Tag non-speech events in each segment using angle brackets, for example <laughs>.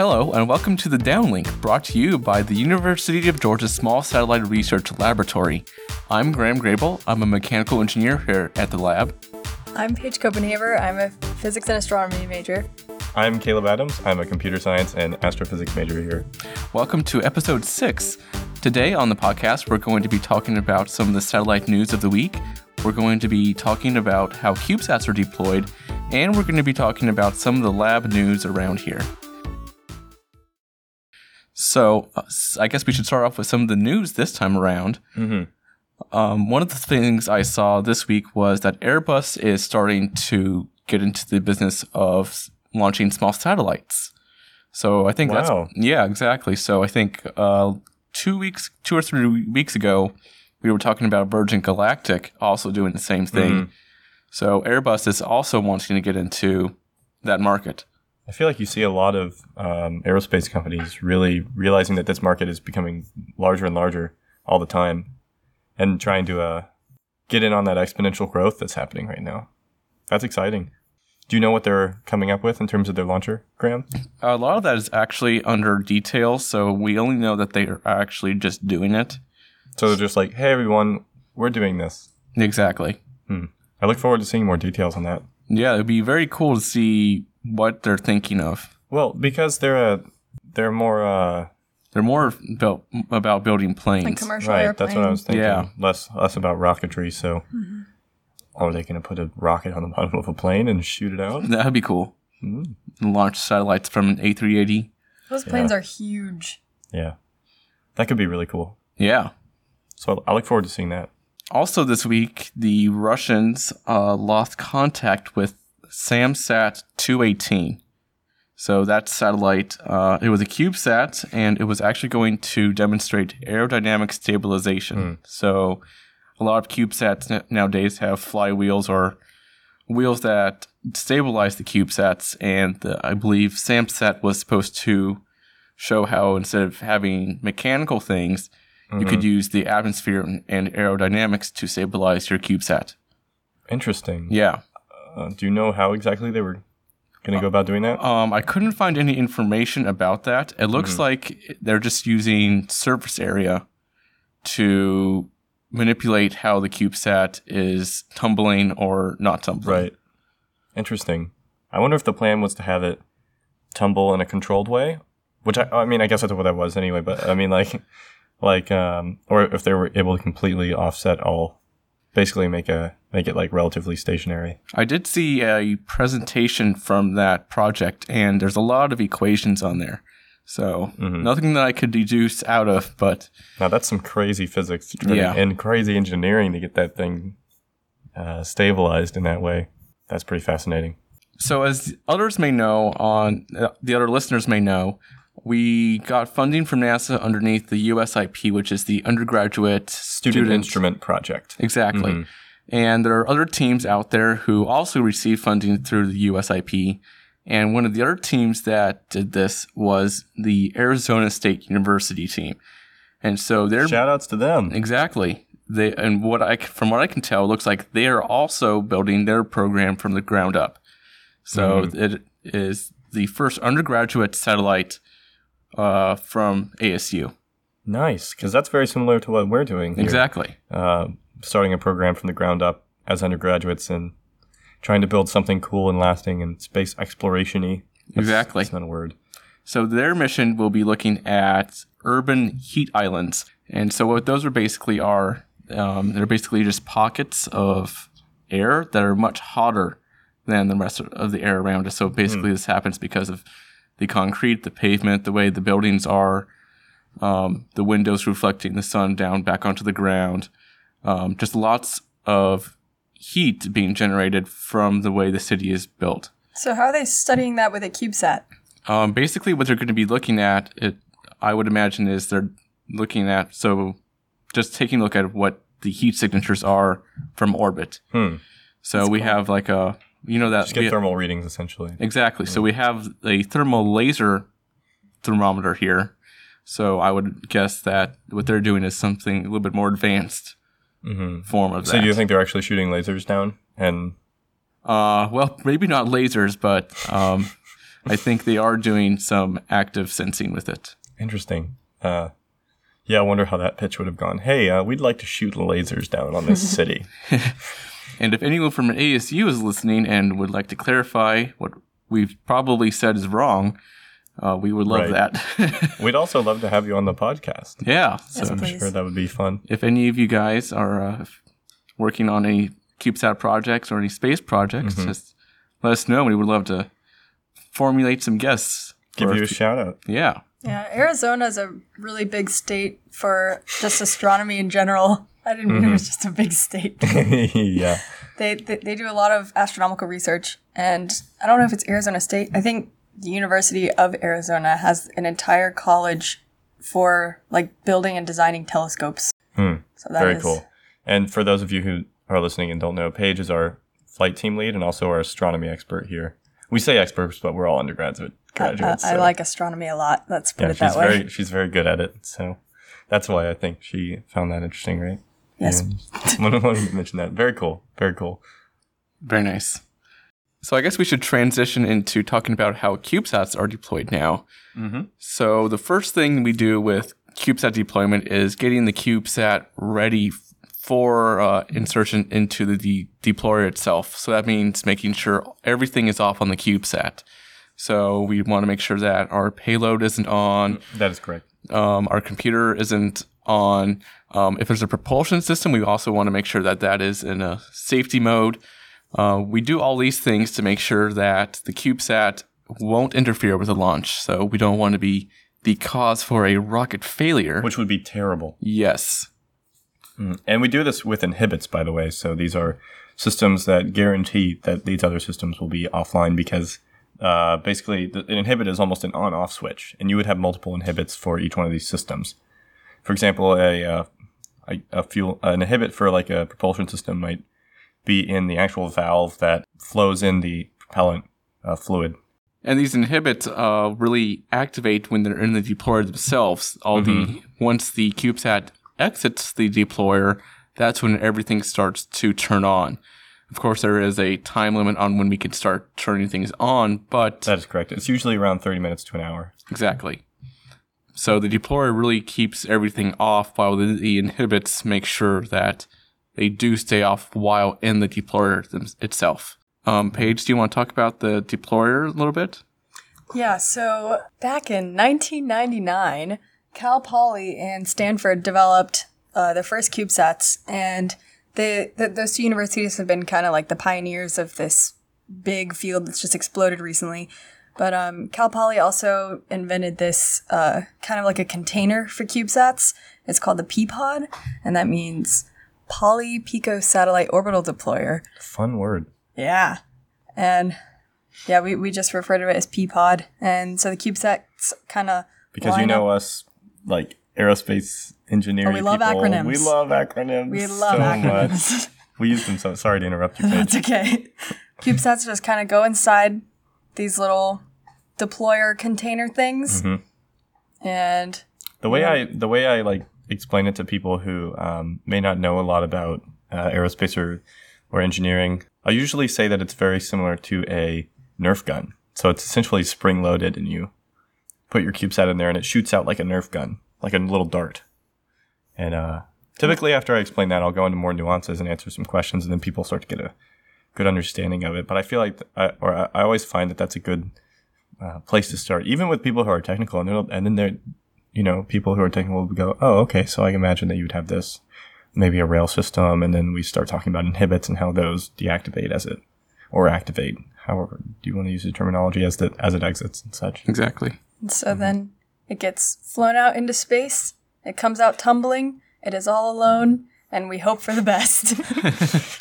Hello, and welcome to the Downlink, brought to you by the University of Georgia Small Satellite Research Laboratory. I'm Graham Grable. I'm a mechanical engineer here at the lab. I'm Paige Copenhaver. I'm a physics and astronomy major. I'm Caleb Adams. I'm a computer science and astrophysics major here. Welcome to episode six. Today on the podcast, we're going to be talking about some of the satellite news of the week. We're going to be talking about how CubeSats are deployed, and we're going to be talking about some of the lab news around here. So, uh, I guess we should start off with some of the news this time around. Um, one of the things I saw this week was that Airbus is starting to get into the business of launching small satellites. So I think Wow. that's yeah, exactly. So I think uh, two weeks, two or three weeks ago, we were talking about Virgin Galactic also doing the same thing. So Airbus is also wanting to get into that market. I feel like you see a lot of um, aerospace companies really realizing that this market is becoming larger and larger all the time and trying to uh, get in on that exponential growth that's happening right now. That's exciting. Do you know what they're coming up with in terms of their launcher, Graham? A lot of that is actually under details, so we only know that they are actually just doing it. So they're just like, hey, everyone, we're doing this. Exactly. I look forward to seeing more details on that. Yeah, it'd be very cool to see what they're thinking of. Well, because they're a, they're more uh, They're more built about building planes. Like commercial right. airplanes. That's what I was thinking. Yeah. Less less about rocketry. So, are they going to put a rocket on the bottom of a plane and shoot it out? That'd be cool. Mm. Launch satellites from an A380. Those planes are huge. Yeah, that could be really cool. Yeah. So I look forward to seeing that. Also, this week, the Russians uh, lost contact with SAMSAT 218. So that satellite, uh, it was a CubeSat, and it was actually going to demonstrate aerodynamic stabilization. So a lot of CubeSats nowadays have flywheels or wheels that stabilize the CubeSats, and the, I believe SAMSAT was supposed to show how instead of having mechanical things, you could use the atmosphere and aerodynamics to stabilize your CubeSat. Interesting. Yeah. Uh, do you know how exactly they were going to go about doing that? Um, I couldn't find any information about that. It looks like they're just using surface area to manipulate how the CubeSat is tumbling or not tumbling. right. Interesting. I wonder if the plan was to have it tumble in a controlled way, which I, I mean, I guess that's what that was anyway. But I mean, like, <laughs> like, um, or if they were able to completely offset all, basically make a make it like relatively stationary. I did see a presentation from that project, and there's a lot of equations on there. So nothing that I could deduce out of, but Now that's some crazy physics to try to- Yeah. and crazy engineering to get that thing uh, stabilized in that way. That's pretty fascinating. So, as others may know, on uh, the other listeners may know, we got funding from NASA underneath the USIP, which is the undergraduate Student, Instrument Project. Exactly. Mm-hmm. And there are other teams out there who also receive funding through the USIP. And one of the other teams that did this was the Arizona State University team. And so they're Shout outs to them. Exactly. They and what I from what I can tell, it looks like they are also building their program from the ground up. So mm-hmm. it is the first undergraduate satellite uh, from ASU. Nice, because that's very similar to what we're doing. Here. Exactly. Uh, starting a program from the ground up as undergraduates and trying to build something cool and lasting and space exploration y. Exactly. That's not a word. So their mission will be looking at urban heat islands, and so what those are basically are um, they're basically just pockets of air that are much hotter than the rest of the air around us. So basically, this happens because of the concrete, the pavement, the way the buildings are, um, the windows reflecting the sun down back onto the ground. Um, just lots of heat being generated from the way the city is built. So how are they studying that with a CubeSat? Um, basically, what they're going to be looking at, it, I would imagine, is they're looking at so just taking a look at what the heat signatures are from orbit. Hmm. So we have like a, you know that Just get thermal readings essentially. exactly. So we have a thermal laser thermometer here. So I would guess that what they're doing is something a little bit more advanced form of So that. So do you think they're actually shooting lasers down? And Uh, well, maybe not lasers, but um, I think they are doing some active sensing with it. Interesting. Uh, yeah, I wonder how that pitch would have gone. Hey, uh, we'd like to shoot lasers down on this <laughs> city. And if anyone from an ASU is listening and would like to clarify what we've probably said is wrong, uh, we would love Right. that. <laughs> We'd also love to have you on the podcast. yeah. So Yes, I'm sure that would be fun. if any of you guys are uh, working on any CubeSat projects or any space projects, Mm-hmm. just let us know. We would love to formulate some guests. Give for- you a shout out. yeah. Yeah, Arizona is a really big state for just astronomy in general. I didn't mean it was just a big state. <laughs> yeah. they, they they do a lot of astronomical research, and I don't know if it's Arizona State. I think the University of Arizona has an entire college for like building and designing telescopes. Hmm. So that Very is- cool. And for those of you who are listening and don't know, Paige is our flight team lead and also our astronomy expert here. We say experts, but we're all undergraduate I, graduates. I so- like astronomy a lot. Let's put Yeah, it she's that way. very she's very good at it. So that's why I think she found that interesting, right? Yes. Yeah. Wanted wanted to mention that. Very cool. Very cool. Very nice. So I guess we should transition into talking about how CubeSats are deployed now. Mm-hmm. So the first thing we do with CubeSat deployment is getting the CubeSat ready for uh, insertion into the de- deployer itself. So that means making sure everything is off on the CubeSat. So we want to make sure that our payload isn't on, That is correct. um, our computer isn't on. Um, if there's a propulsion system, we also want to make sure that that is in a safety mode. Uh, we do all these things to make sure that the CubeSat won't interfere with the launch. So we don't want to be the cause for a rocket failure. Which would be terrible. yes. And we do this with inhibits, by the way. So these are systems that guarantee that these other systems will be offline because uh, basically the, an inhibit is almost an on-off switch, and you would have multiple inhibits for each one of these systems. For example, a, uh, a, a fuel an inhibit for like a propulsion system might be in the actual valve that flows in the propellant uh, fluid. And these inhibits uh, really activate when they're in the deployer themselves. All the once the CubeSat exits the deployer, that's when everything starts to turn on. Of course, there is a time limit on when we can start turning things on, but That is correct. It's usually around 30 minutes to an hour. exactly. So the deployer really keeps everything off while the, the inhibits make sure that they do stay off while in the deployer them- itself. Um, Paige, do you want to talk about the deployer a little bit? Yeah, so back in 1999, Cal Poly and Stanford developed uh, the first CubeSats, and they, th those two universities have been kind of like the pioneers of this big field that's just exploded recently. But um, Cal Poly also invented this uh, kind of like a container for CubeSats. It's called the P-Pod, and that means Poly Pico Satellite Orbital Deployer. Fun word. Yeah. And yeah, we, we just refer to it as P-Pod. And so the CubeSats kind of Because you know us, like aerospace engineering Oh, we love people, acronyms. We love acronyms. we love so acronyms. Much. We use them so. Sorry to interrupt you, <laughs> Paige. It's okay. <laughs> CubeSats just kind of go inside these little deployer container things. Mhm. And The way I the way I like explain it to people who um, may not know a lot about uh, aerospace or or engineering, I usually say that it's very similar to a Nerf gun. So it's essentially spring loaded, and you put your CubeSat in there, and it shoots out like a Nerf gun, like a little dart. And uh, typically, after I explain that, I'll go into more nuances and answer some questions, and then people start to get a good understanding of it. But I feel like, I, or I, I always find that that's a good uh, place to start, even with people who are technical, and, they'll- and then they're you know, people who are technical will go, oh, okay, so I imagine that you would have this, maybe a rail system, and then we start talking about inhibits and how those deactivate as it, or activate, however, do you want to use the terminology as the as it exits and such. Exactly. so then it gets flown out into space. It comes out tumbling. It is all alone. And we hope for the best.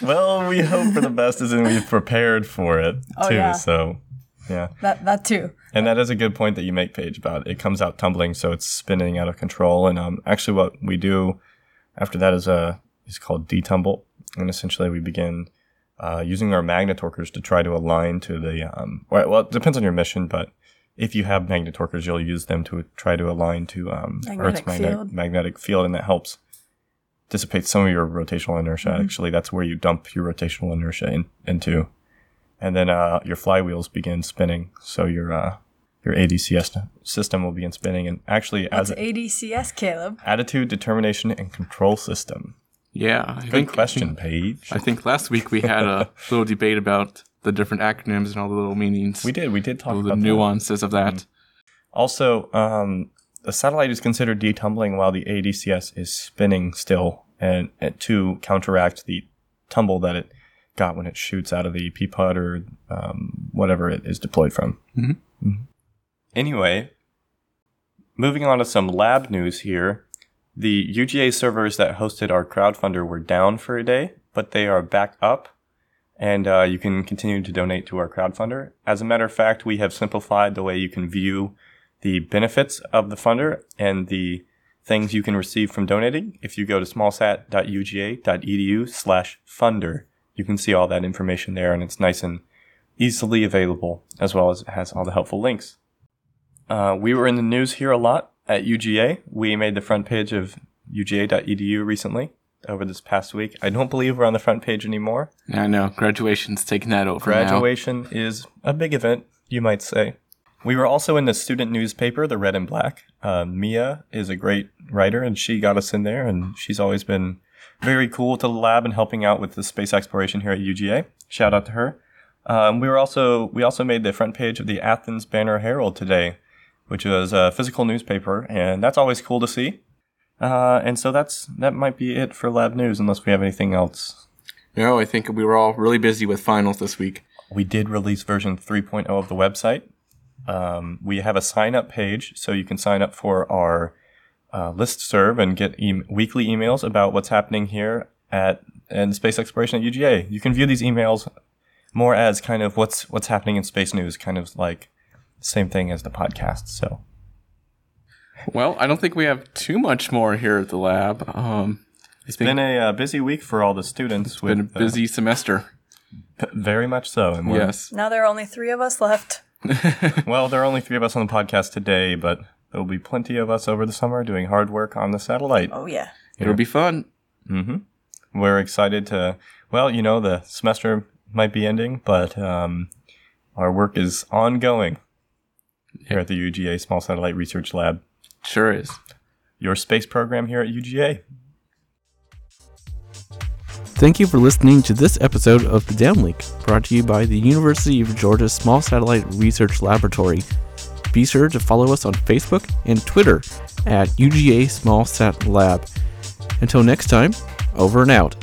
<laughs> Well, we hope for the best, as in we've prepared for it Oh, too. yeah. So, yeah, that, that too. and that is a good point that you make, Paige, about it comes out tumbling, so it's spinning out of control. And um, actually, what we do after that is uh, is called detumble, and essentially we begin uh, using our magnet torquers to try to align to the um, well, well, it depends on your mission, but if you have magnet torquers, you'll use them to try to align to um, Magnetic Earth's magnetic field. magnetic field, and that helps dissipate some of your rotational inertia. Actually, that's where you dump your rotational inertia in, into. And then uh, your flywheels begin spinning. So your uh, your ADCS system will begin spinning, and actually as What's a, ADCS, Caleb? attitude, determination, and control system. Yeah. I Good think, question, Paige. I think last week we had a <laughs> little debate about the different acronyms and all the little meanings, We did. We did talk the about that. nuances of that. Also, um, the satellite is considered detumbling while the ADCS is spinning still, and, and to counteract the tumble that it got when it shoots out of the P-Pod or um, whatever it is deployed from. Mhm. Mhm. Anyway, moving on to some lab news here. The UGA servers that hosted our crowdfunder were down for a day, but they are back up and uh, you can continue to donate to our crowdfunder. As a matter of fact, we have simplified the way you can view the benefits of the funder and the things you can receive from donating. If you go to smallsat.uga.edu slash funder, you can see all that information there and it's nice and easily available as well as it has all the helpful links. Uh, we were in the news here a lot at UGA. We made the front page of uga.edu recently over this past week. I don't believe we're on the front page anymore. Yeah, I know. Graduation's taking that over now. Graduation is a big event, you might say. We were also in the student newspaper, the Red and Black. Uh, Mia is a great writer, and she got us in there, and she's always been very cool to the lab and helping out with the space exploration here at UGA. Shout out to her. Um, we were also we also made the front page of the Athens Banner Herald today, which was a physical newspaper, and that's always cool to see. Uh, and so that's that might be it for lab news, unless we have anything else. No, I think we were all really busy with finals this week. we did release version 3.0 of the website. Um, we have a sign up page, so you can sign up for our uh, list serve and get e- weekly emails about what's happening here at and space exploration at UGA. You can view these emails more as kind of what's what's happening in space news, kind of like same thing as the podcast. So Well, I don't think we have too much more here at the lab. Um, it's been a uh, busy week for all the students. been a with, uh, busy semester. very much so. And Yes. Now there are only three of us left. <laughs> Well, there are only three of us on the podcast today, but there will be plenty of us over the summer doing hard work on the satellite. Oh yeah. It'll be fun. Mm-hmm. We're excited to, well, you know, the semester might be ending, but um, our work is ongoing here at the UGA Small Satellite Research Lab, Sure is. your space program here at UGA. Thank you for listening to this episode of The Downlink, brought to you by the University of Georgia Small Satellite Research Laboratory. Be sure to follow us on Facebook and Twitter at UGA Small Sat Lab. Until next time, over and out.